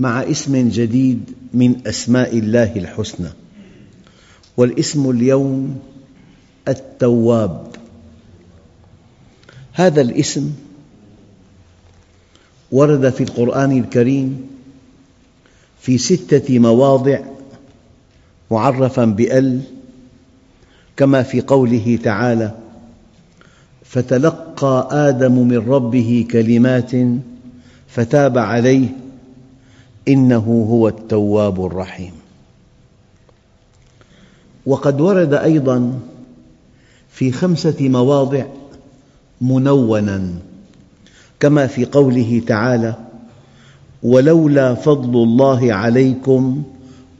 مع اسم جديد من أسماء الله الحسنى والاسم اليوم التواب. هذا الاسم ورد في القرآن الكريم في ستة مواضع معرفا بأل كما في قوله تعالى فتلقى آدم من ربه كلمات فتاب عليه إنه هو التواب الرحيم. وقد ورد أيضا في خمسة مواضع منونا كما في قوله تعالى ولولا فضل الله عليكم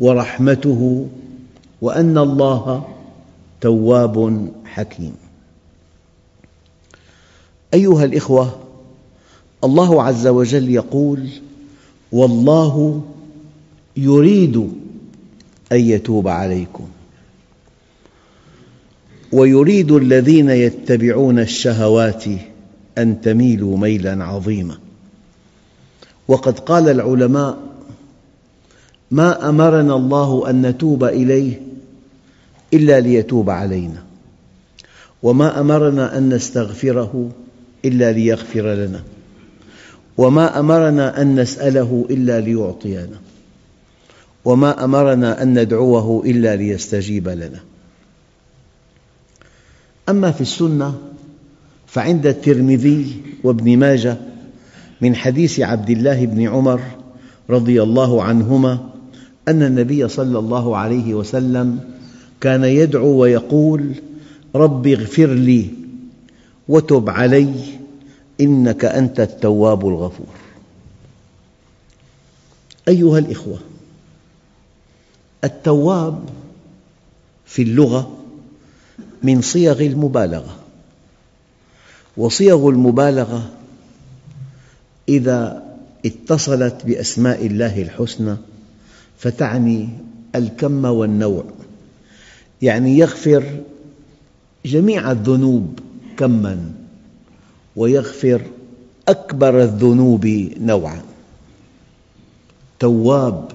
ورحمته وأن الله تواب حكيم. أيها الإخوة الله عز وجل يقول والله يريد أن يتوب عليكم. ويريد الذين يتبعون الشهوات أن تميلوا ميلا عظيما. وقد قال العلماء ما أمرنا الله أن نتوب إليه إلا ليتوب علينا وما أمرنا أن نستغفره إلا ليغفر لنا. وما أمرنا أن نسأله إلا ليعطينا. وما أمرنا أن ندعوه إلا ليستجيب لنا. أما في السنة فعند الترمذي وابن ماجه من حديث عبد الله بن عمر رضي الله عنهما أن النبي صلى الله عليه وسلم كان يدعو ويقول رب اغفر لي وتب علي إنك أنت التواب الغفور. أيها الإخوة التواب في اللغة من صيغ المبالغة وصيغ المبالغة إذا اتصلت بأسماء الله الحسنى فتعني الكم والنوع. يعني يغفر جميع الذنوب كماً. ويغفر أكبر الذنوب نوعاً. تواب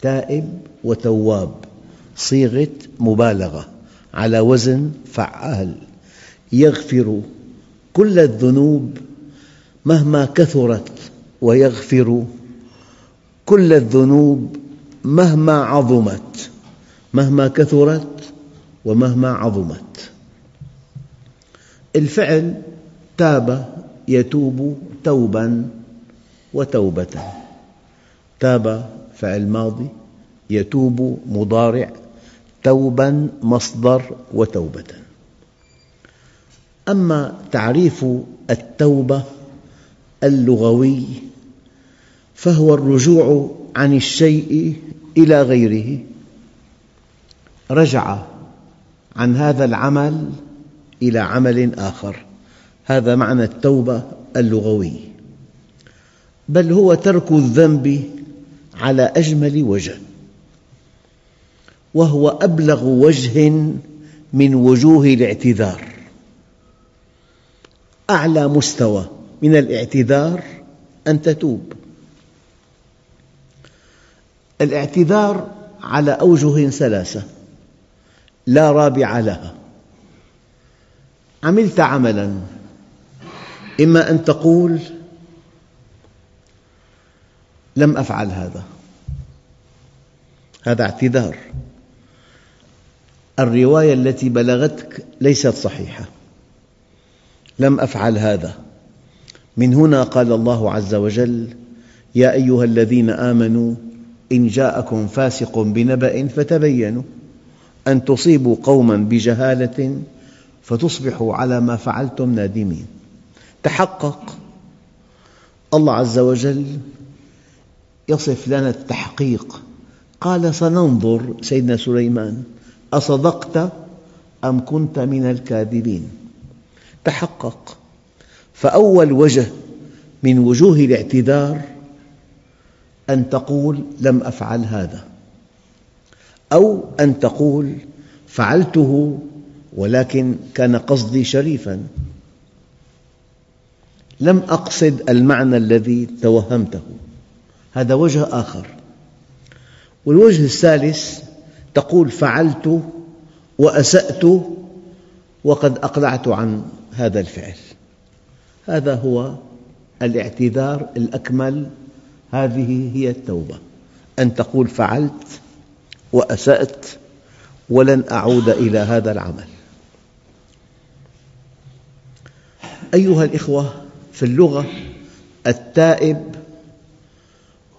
تائب وتواب صيغة مبالغة على وزن فعال. يغفر كل الذنوب مهما كثرت ويغفر كل الذنوب مهما عظمت. مهما كثرت ومهما عظمت. الفعل تاب يتوب توبا وتوبة. تاب فعل ماضي يتوب مضارع توبا مصدر وتوبة. أما تعريف التوبة اللغوي فهو الرجوع عن الشيء إلى غيره. رجع عن هذا العمل إلى عمل آخر. هذا معنى التوبة اللغوي. بل هو ترك الذنب على أجمل وجه وهو أبلغ وجه من وجوه الاعتذار. أعلى مستوى من الاعتذار أن تتوب. الاعتذار على أوجه ثلاثة لا رابع لها. عملت عملاً إما أن تقول لم أفعل هذا. هذا اعتذار. الرواية التي بلغتك ليست صحيحة. لم أفعل هذا. من هنا قال الله عز وجل يا أيها الذين آمنوا إن جاءكم فاسق بنبأ فتبينوا. أن تصيبوا قوما بجهالة فتصبحوا على ما فعلتم نادمين. تحقق. الله عز وجل يصف لنا التحقيق. قال سننظر سيدنا سليمان أصدقت أم كنت من الكاذبين؟ تحقق. فأول وجه من وجوه الاعتذار أن تقول لم أفعل هذا. أو أن تقول فعلته ولكن كان قصدي شريفاً. لم أقصد المعنى الذي توهمته. هذا وجه آخر. والوجه الثالث تقول فعلت وأسأت وقد أقلعت عن هذا الفعل. هذا هو الاعتذار الأكمل. هذه هي التوبة. أن تقول فعلت وأسأت ولن أعود إلى هذا العمل. أيها الأخوة في اللغة التائب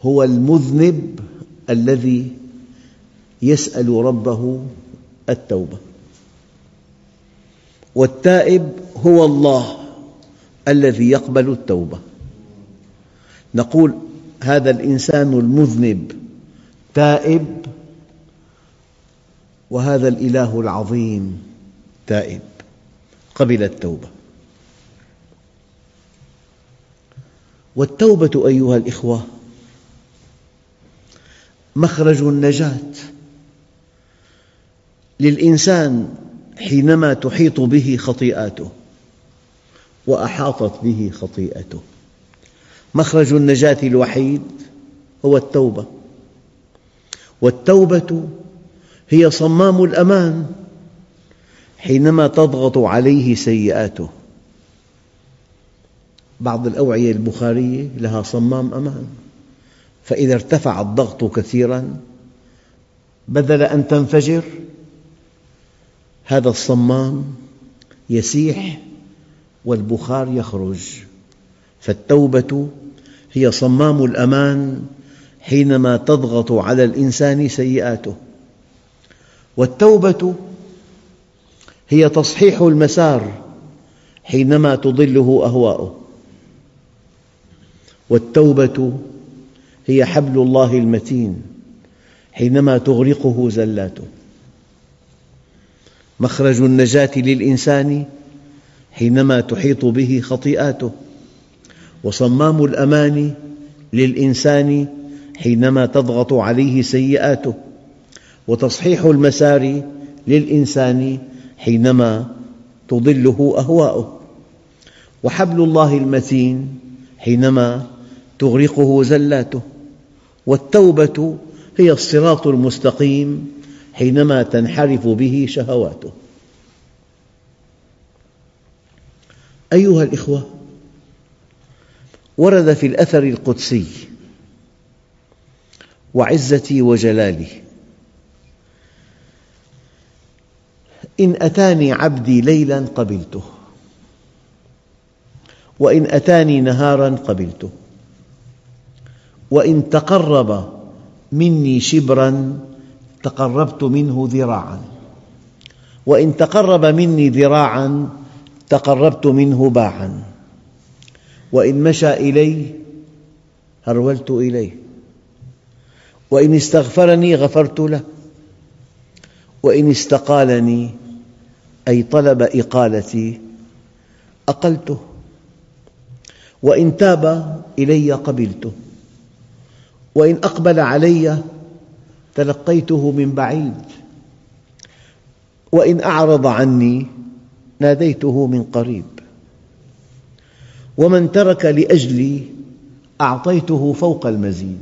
هو المذنب الذي يسأل ربه التوبة. والتائب هو الله الذي يقبل التوبة. نقول هذا الإنسان المذنب تائب وهذا الإله العظيم تائب قبل التوبة. والتوبة أيها الأخوة. مخرج النجاة. للإنسان حينما تحيط به خطيئاته وأحاطت به خطيئته. مخرج النجاة الوحيد هو التوبة. والتوبة هي صمام الأمان حينما تضغط عليه سيئاته. بعض الأوعية البخارية لها صمام أمان. فإذا ارتفع الضغط كثيراً بدل أن تنفجر هذا الصمام يسيح والبخار يخرج. فالتوبة هي صمام الأمان حينما تضغط على الإنسان سيئاته. والتوبة هي تصحيح المسار حينما تضله أهواؤه. والتوبة هي حبل الله المتين حينما تغرقه زلاته. مخرج النجاة للإنسان حينما تحيط به خطيئاته. وصمام الأمان للإنسان حينما تضغط عليه سيئاته. وتصحيح المسار للإنسان حينما تضله أهواؤه. وحبل الله المتين حينما تغرقه زلاته والتوبة هي الصراط المستقيم حينما تنحرف به شهواته. أيها الأخوة ورد في الأثر القدسي وعزتي وجلالي إن أتاني عبدي ليلا قبلته وإن أتاني نهارا قبلته. وإن تقرب مني شبرا تقربت منه ذراعا. وإن تقرب مني ذراعا تقربت منه باعا وإن مشى إلي هرولت إليه. وإن استغفرني غفرت له. وإن استقالني أي طلب إقالتي أقلته. وإن تاب إلي قبلته. وإن أقبل علي تلقيته من بعيد. وإن أعرض عني ناديته من قريب. ومن ترك لأجلي أعطيته فوق المزيد.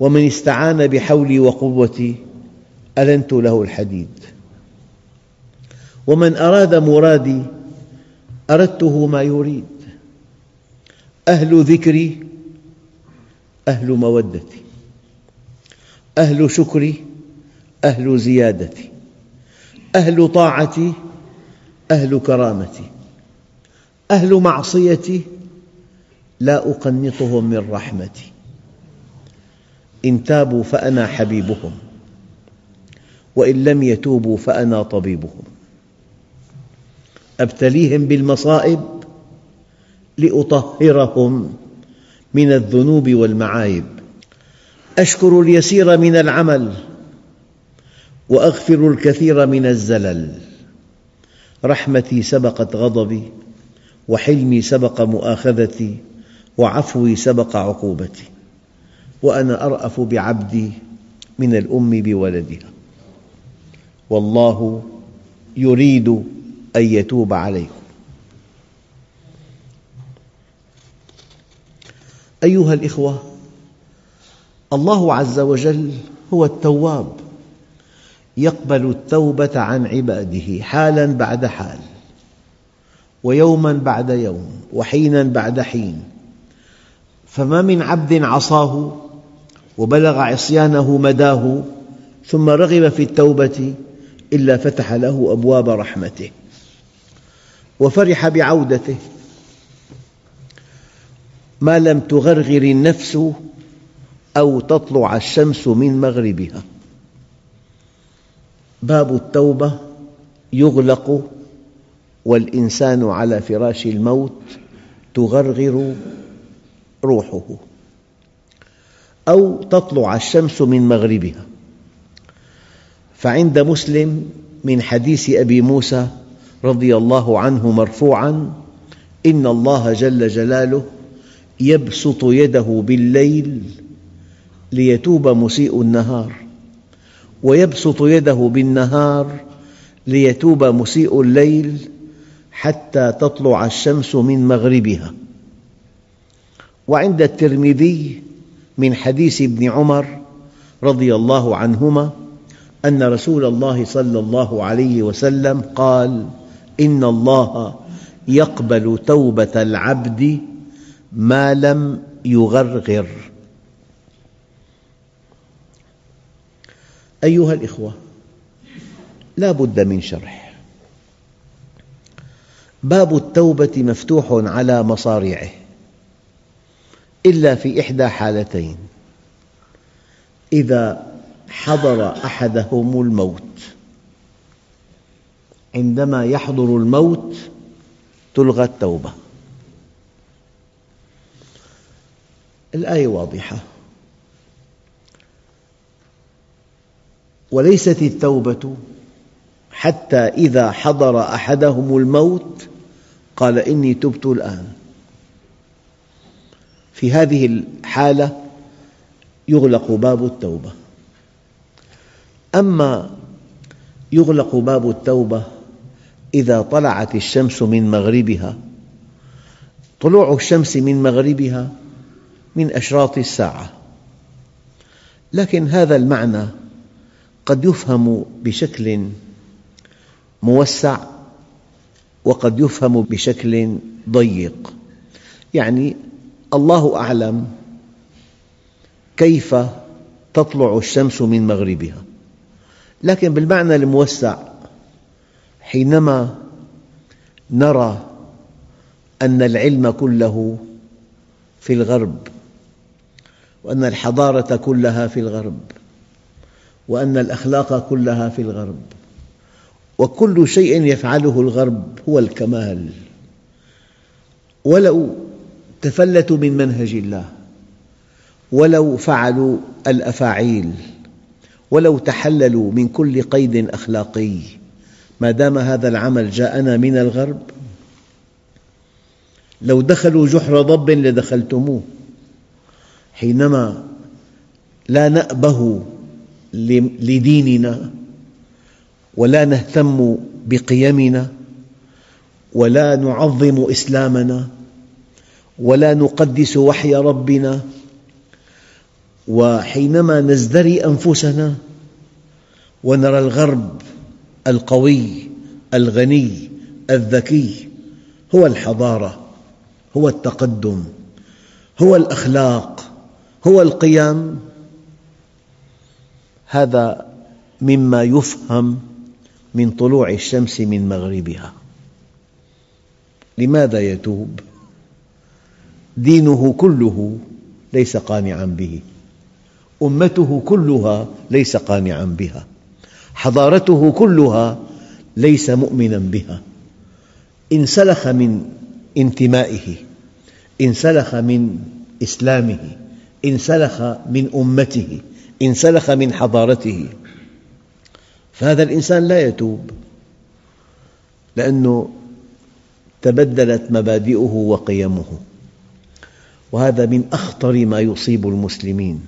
ومن استعان بحولي وقوتي ألنت له الحديد. ومن أراد مرادي أردته ما يريد. أهل ذكري أهل مودتي أهل شكري أهل زيادتي أهل طاعتي أهل كرامتي أهل معصيتي لا أقنطهم من رحمتي. إن تابوا فأنا حبيبهم وإن لم يتوبوا فأنا طبيبهم. أبتليهم بالمصائب لأطهرهم. من الذنوب والمعايب. أشكر اليسير من العمل وأغفر الكثير من الزلل. رحمتي سبقت غضبي وحلمي سبق مؤاخذتي وعفوي سبق عقوبتي. وأنا أرأف بعبدي من الأم بولدها. والله يريد أن يتوب عليكم. أيها الأخوة الله عز وجل هو التواب يقبل التوبة عن عباده حالا بعد حال ويوما بعد يوم وحينا بعد حين. فما من عبد عصاه وبلغ عصيانه مداه ثم رغب في التوبة إلا فتح له أبواب رحمته وفرح بعودته. ما لم تغرغر النفس أو تطلع الشمس من مغربها. باب التوبة يغلق والإنسان على فراش الموت تغرغر روحه أو تطلع الشمس من مغربها. فعند مسلم من حديث أبي موسى رضي الله عنه مرفوعاً إن الله جل جلاله يبسط يده بالليل ليتوب مسيء النهار ويبسط يده بالنهار ليتوب مسيء الليل حتى تطلع الشمس من مغربها. وعند الترمذي من حديث ابن عمر رضي الله عنهما أن رسول الله صلى الله عليه وسلم قال إن الله يقبل توبة العبد ما لم يغرغر. أيها الأخوة لا بد من شرح. باب التوبة مفتوح على مصارعه إلا في إحدى حالتين. إذا حضر أحدهم الموت عندما يحضر الموت تلغى التوبة. الآية واضحة. وليست التوبة حتى إذا حضر أحدهم الموت قال إني تبت الآن. في هذه الحالة يغلق باب التوبة. أما يغلق باب التوبة إذا طلعت الشمس من مغربها طلوع الشمس من مغربها من أشراط الساعة. لكن هذا المعنى قد يفهم بشكل موسع وقد يفهم بشكل ضيق. يعني الله أعلم كيف تطلع الشمس من مغربها. لكن بالمعنى الموسع حينما نرى أن العلم كله في الغرب وأن الحضارة كلها في الغرب وأن الأخلاق كلها في الغرب وكل شيء يفعله الغرب هو الكمال. ولو تفلتوا من منهج الله ولو فعلوا الأفاعيل ولو تحللوا من كل قيد أخلاقي ما دام هذا العمل جاءنا من الغرب لو دخلوا جحر ضب لدخلتموه. حينما لا نأبه لديننا ولا نهتم بقيمنا ولا نعظم إسلامنا ولا نقدس وحي ربنا وحينما نزدري أنفسنا ونرى الغرب القوي الغني الذكي هو الحضارة هو التقدم هو الأخلاق. هو القيم هذا مما يفهم من طلوع الشمس من مغربها. لماذا يتوب؟ دينه كله ليس قانعا به. أمته كلها ليس قانعا بها. حضارته كلها ليس مؤمنا بها. انسلخ من انتمائه انسلخ من إسلامه انسلخ من أمته انسلخ من حضارته. فهذا الإنسان لا يتوب لأنه تبدلت مبادئه وقيمه. وهذا من أخطر ما يصيب المسلمين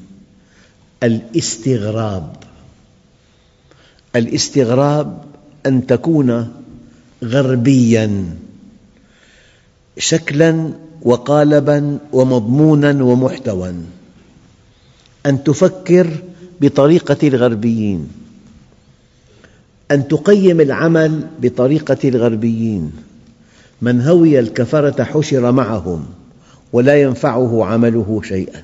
الاستغراب. الاستغراب أن تكون غربياً شكلاً وقالباً ومضموناً ومحتوى أن تفكر بطريقة الغربيين أن تقيم العمل بطريقة الغربيين. من هوي الكفرة حشر معهم ولا ينفعه عمله شيئا.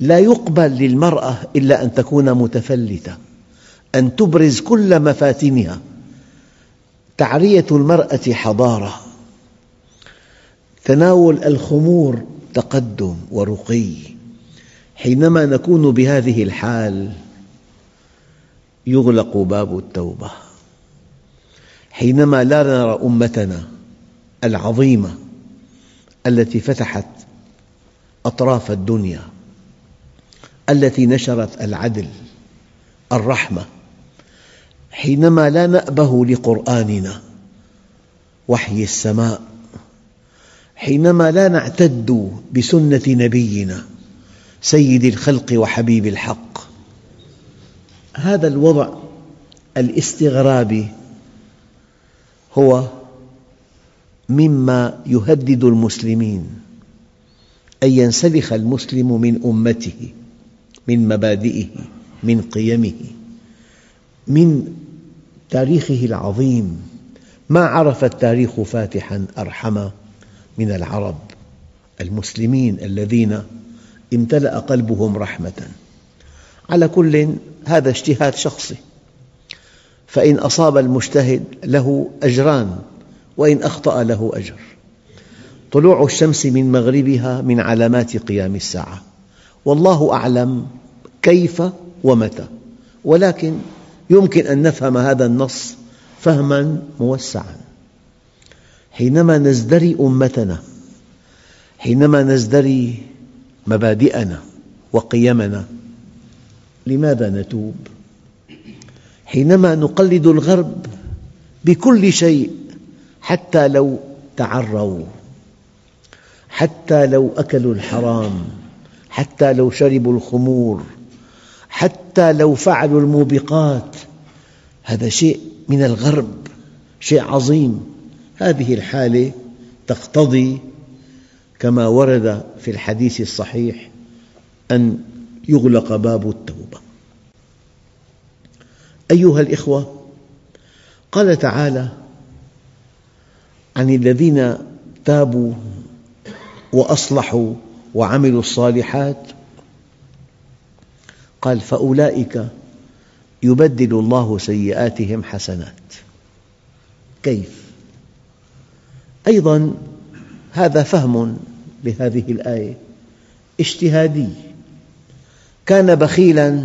لا يقبل للمرأة إلا أن تكون متفلتة أن تبرز كل مفاتنها. تعرية المرأة حضارة. تناول الخمور تقدم ورقي. حينما نكون بهذه الحال يغلق باب التوبة. حينما لا نرى أمتنا العظيمة التي فتحت أطراف الدنيا التي نشرت العدل الرحمة حينما لا نأبه لقرآننا وحي السماء حينما لا نعتد بسنة نبينا سيد الخلق وحبيب الحق. هذا الوضع الاستغرابي هو مما يهدد المسلمين أن ينسلخ المسلم من أمته من مبادئه من قيمه من تاريخه العظيم. ما عرف التاريخ فاتحا أرحم من العرب المسلمين الذين امتلأ قلبهم رحمة. على كل هذا اجتهاد شخصي. فإن أصاب المجتهد له أجران وإن أخطأ له أجر. طلوع الشمس من مغربها من علامات قيام الساعة. والله أعلم كيف ومتى. ولكن يمكن أن نفهم هذا النص فهما موسعا. حينما نزدري أمتنا حينما نزدري مبادئنا وقيمنا. لماذا نتوب؟ حينما نقلد الغرب بكل شيء حتى لو تعروا حتى لو أكلوا الحرام حتى لو شربوا الخمور حتى لو فعلوا الموبقات. هذا شيء من الغرب شيء عظيم. هذه الحالة تقتضي كما ورد في الحديث الصحيح أن يغلق باب التوبة أيها الإخوة قال تعالى عن الذين تابوا وأصلحوا وعملوا الصالحات قال فأولئك يبدل الله سيئاتهم حسنات كيف؟ أيضا هذا فهم لهذه الآية. اجتهادي. كان بخيلاً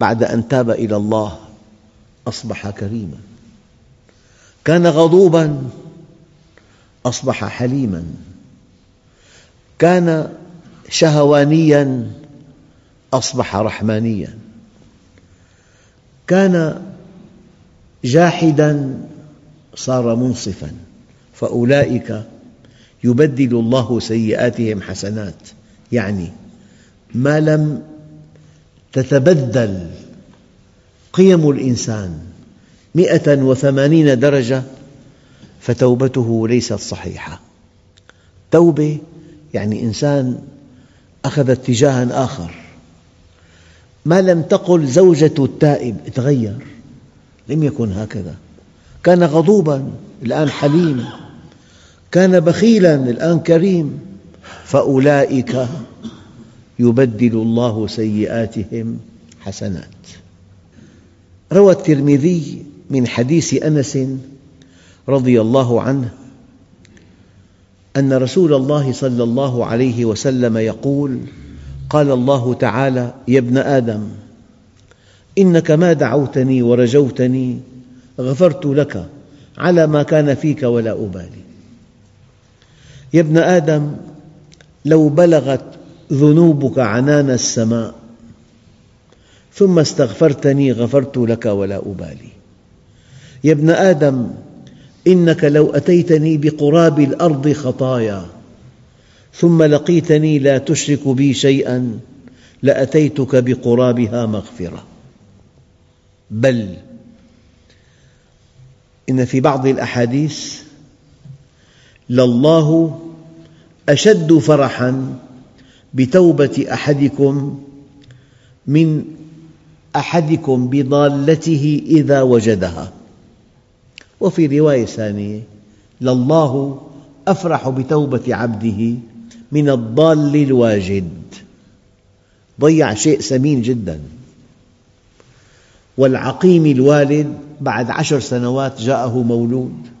بعد أن تاب إلى الله أصبح كريماً. كان غضوباً أصبح حليماً. كان شهوانياً أصبح رحمانياً. كان جاحداً صار منصفاً. فأولئك يبدل الله سيئاتهم حسنات. يعني ما لم تتبدل قيم الإنسان مئة وثمانين درجة فتوبته ليست صحيحة. توبة يعني إنسان أخذ اتجاها آخر. ما لم تقل زوجة التائب تغير لم يكن هكذا. كان غضوبا الآن حليم. كان بخيلا الآن كريم. فأولئك يبدل الله سيئاتهم حسنات. روى الترمذي من حديث أنس رضي الله عنه أن رسول الله صلى الله عليه وسلم يقول قال الله تعالى يا ابن آدم إنك ما دعوتني ورجوتني غفرت لك على ما كان فيك ولا أبالي. يا ابن آدم لو بلغت ذنوبك عنان السماء ثم استغفرتني غفرت لك ولا أبالي. يا ابن آدم إنك لو أتيتني بقراب الأرض خطايا ثم لقيتني لا تشرك بي شيئا لأتيتك بقرابها مغفرة. بل إن في بعض الأحاديث لله أشد فرحاً بتوبة أحدكم من أحدكم بضالته إذا وجدها. وفي رواية ثانية لله أفرح بتوبة عبده من الضال الواجد. ضيع شيء ثمين جدا. والعقيم الوالد بعد عشر سنوات جاءه مولود.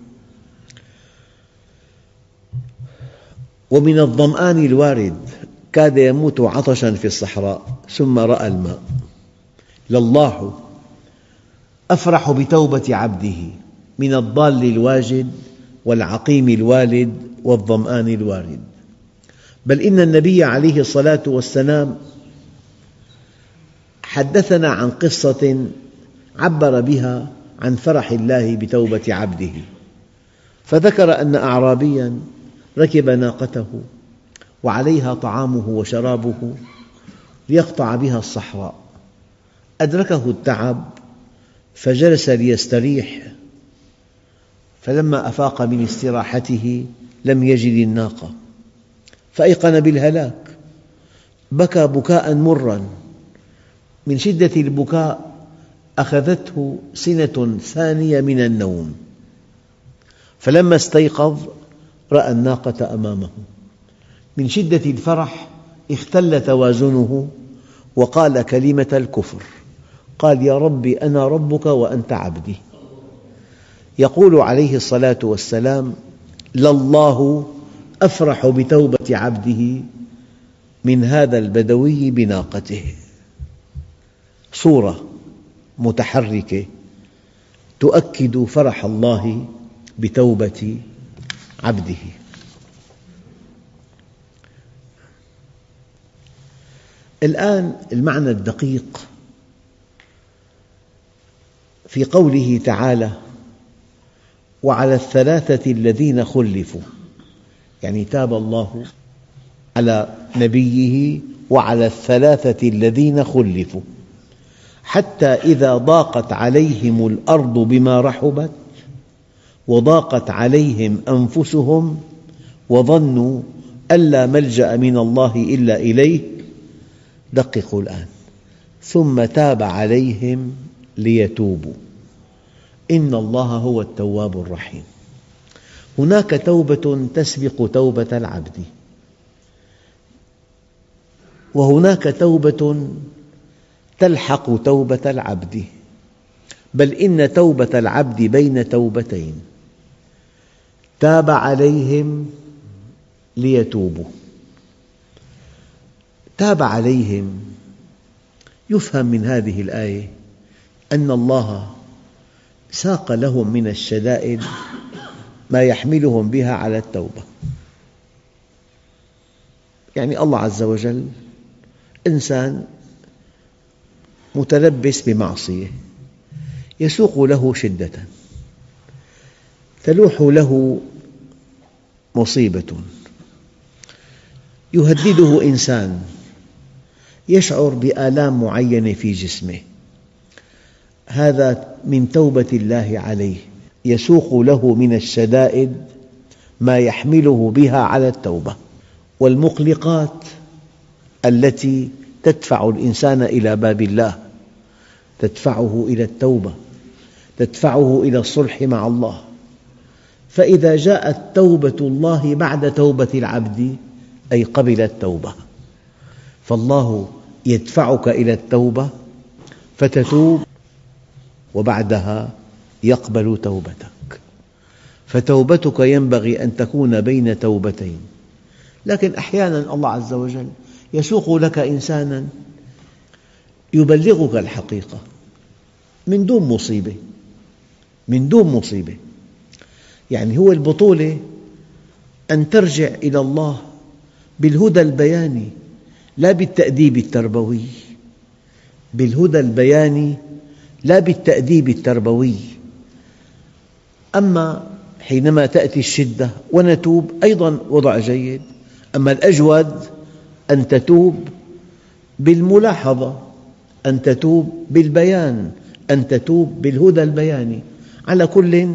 ومن الظمآن الوارد كاد يموت عطشا في الصحراء ثم رأى الماء. لله أفرح بتوبة عبده من الضال الواجد والعقيم الوالد والظمآن الوارد. بل إن النبي عليه الصلاة والسلام حدثنا عن قصة عبر بها عن فرح الله بتوبة عبده. فذكر أن أعرابياً ركب ناقته وعليها طعامه وشرابه ليقطع بها الصحراء. أدركه التعب فجلس ليستريح. فلما أفاق من استراحته لم يجد الناقة. فأيقن بالهلاك. بكى بكاء مرا. من شدة البكاء أخذته سنة ثانية من النوم. فلما استيقظ رأى الناقة أمامه. من شدة الفرح اختل توازنه وقال كلمة الكفر. قال يا ربي أنا ربك وأنت عبدي. يقول عليه الصلاة والسلام لله أفرح بتوبة عبده من هذا البدوي بناقته. صورة متحركة تؤكد فرح الله بتوبة عبده. الآن المعنى الدقيق في قوله تعالى وعلى الثلاثة الذين خلفوا يعني تاب الله على نبيه وعلى الثلاثة الذين خلفوا حتى إذا ضاقت عليهم الأرض بما رحبت وضاقت عليهم أنفسهم وظنوا أن لا ملجأ من الله إلا إليه. دققوا الآن. ثم تاب عليهم ليتوبوا. إن الله هو التواب الرحيم. هناك توبة تسبق توبة العبد. وهناك توبة تلحق توبة العبد. بل إن توبة العبد بين توبتين. تاب عليهم ليتوبوا. تاب عليهم. يفهم من هذه الآية أن الله ساق لهم من الشدائد ما يحملهم بها على التوبة. يعني الله عز وجل إنسان متلبس بمعصية يسوق له شدة. تلوح له مصيبة. يهدده إنسان يشعر بآلام معينة في جسمه. هذا من توبة الله عليه. يسوق له من الشدائد ما يحمله بها على التوبة. والمقلقات التي تدفع الإنسان إلى باب الله تدفعه إلى التوبة تدفعه إلى الصلح مع الله. فإذا جاءت توبة الله بعد توبة العبد أي قبل التوبة فالله يدفعك إلى التوبة فتتوب وبعدها يقبل توبتك. فتوبتك ينبغي أن تكون بين توبتين. لكن أحيانا الله عز وجل يسوق لك إنسانا يبلغك الحقيقة من دون مصيبة من دون مصيبة. يعني هو البطولة أن ترجع إلى الله بالهدى البياني لا بالتأديب التربوي. بالهدى البياني لا بالتأديب التربوي. أما حينما تأتي الشدة ونتوب أيضا وضع جيد. أما الأجود أن تتوب بالملاحظة أن تتوب بالبيان أن تتوب بالهدى البياني. على كل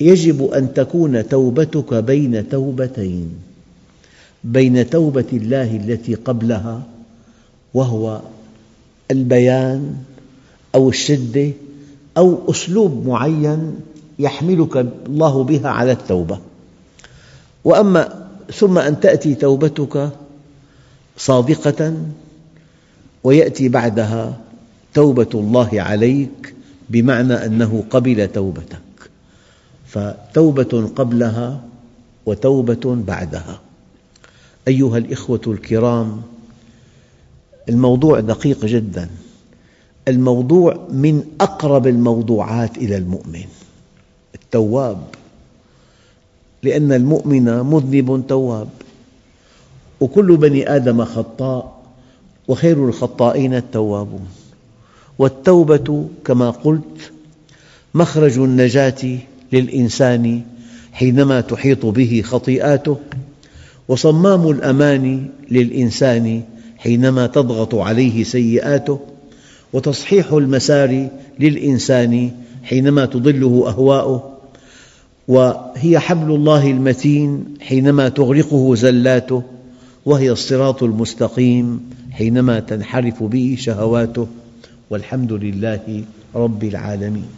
يجب أن تكون توبتك بين توبتين. بين توبة الله التي قبلها وهو البيان أو الشدة أو أسلوب معين يحملك الله بها على التوبة. وأما ثم أن تأتي توبتك صادقة ويأتي بعدها توبة الله عليك بمعنى أنه قبل توبتك فتوبة قبلها وتوبة بعدها. أيها الأخوة الكرام الموضوع دقيق جدا. الموضوع من أقرب الموضوعات إلى المؤمن التواب. لأن المؤمن مذنب تواب. وكل بني آدم خطاء وخير الخطائين التوابون والتوبة كما قلت مخرج النجاة للإنسان حينما تحيط به خطيئاته وصمام الأمان للإنسان حينما تضغط عليه سيئاته وتصحيح المسار للإنسان حينما تضله أهواؤه وهي حبل الله المتين حينما تغرقه زلاته وهي الصراط المستقيم حينما تنحرف به شهواته والحمد لله رب العالمين.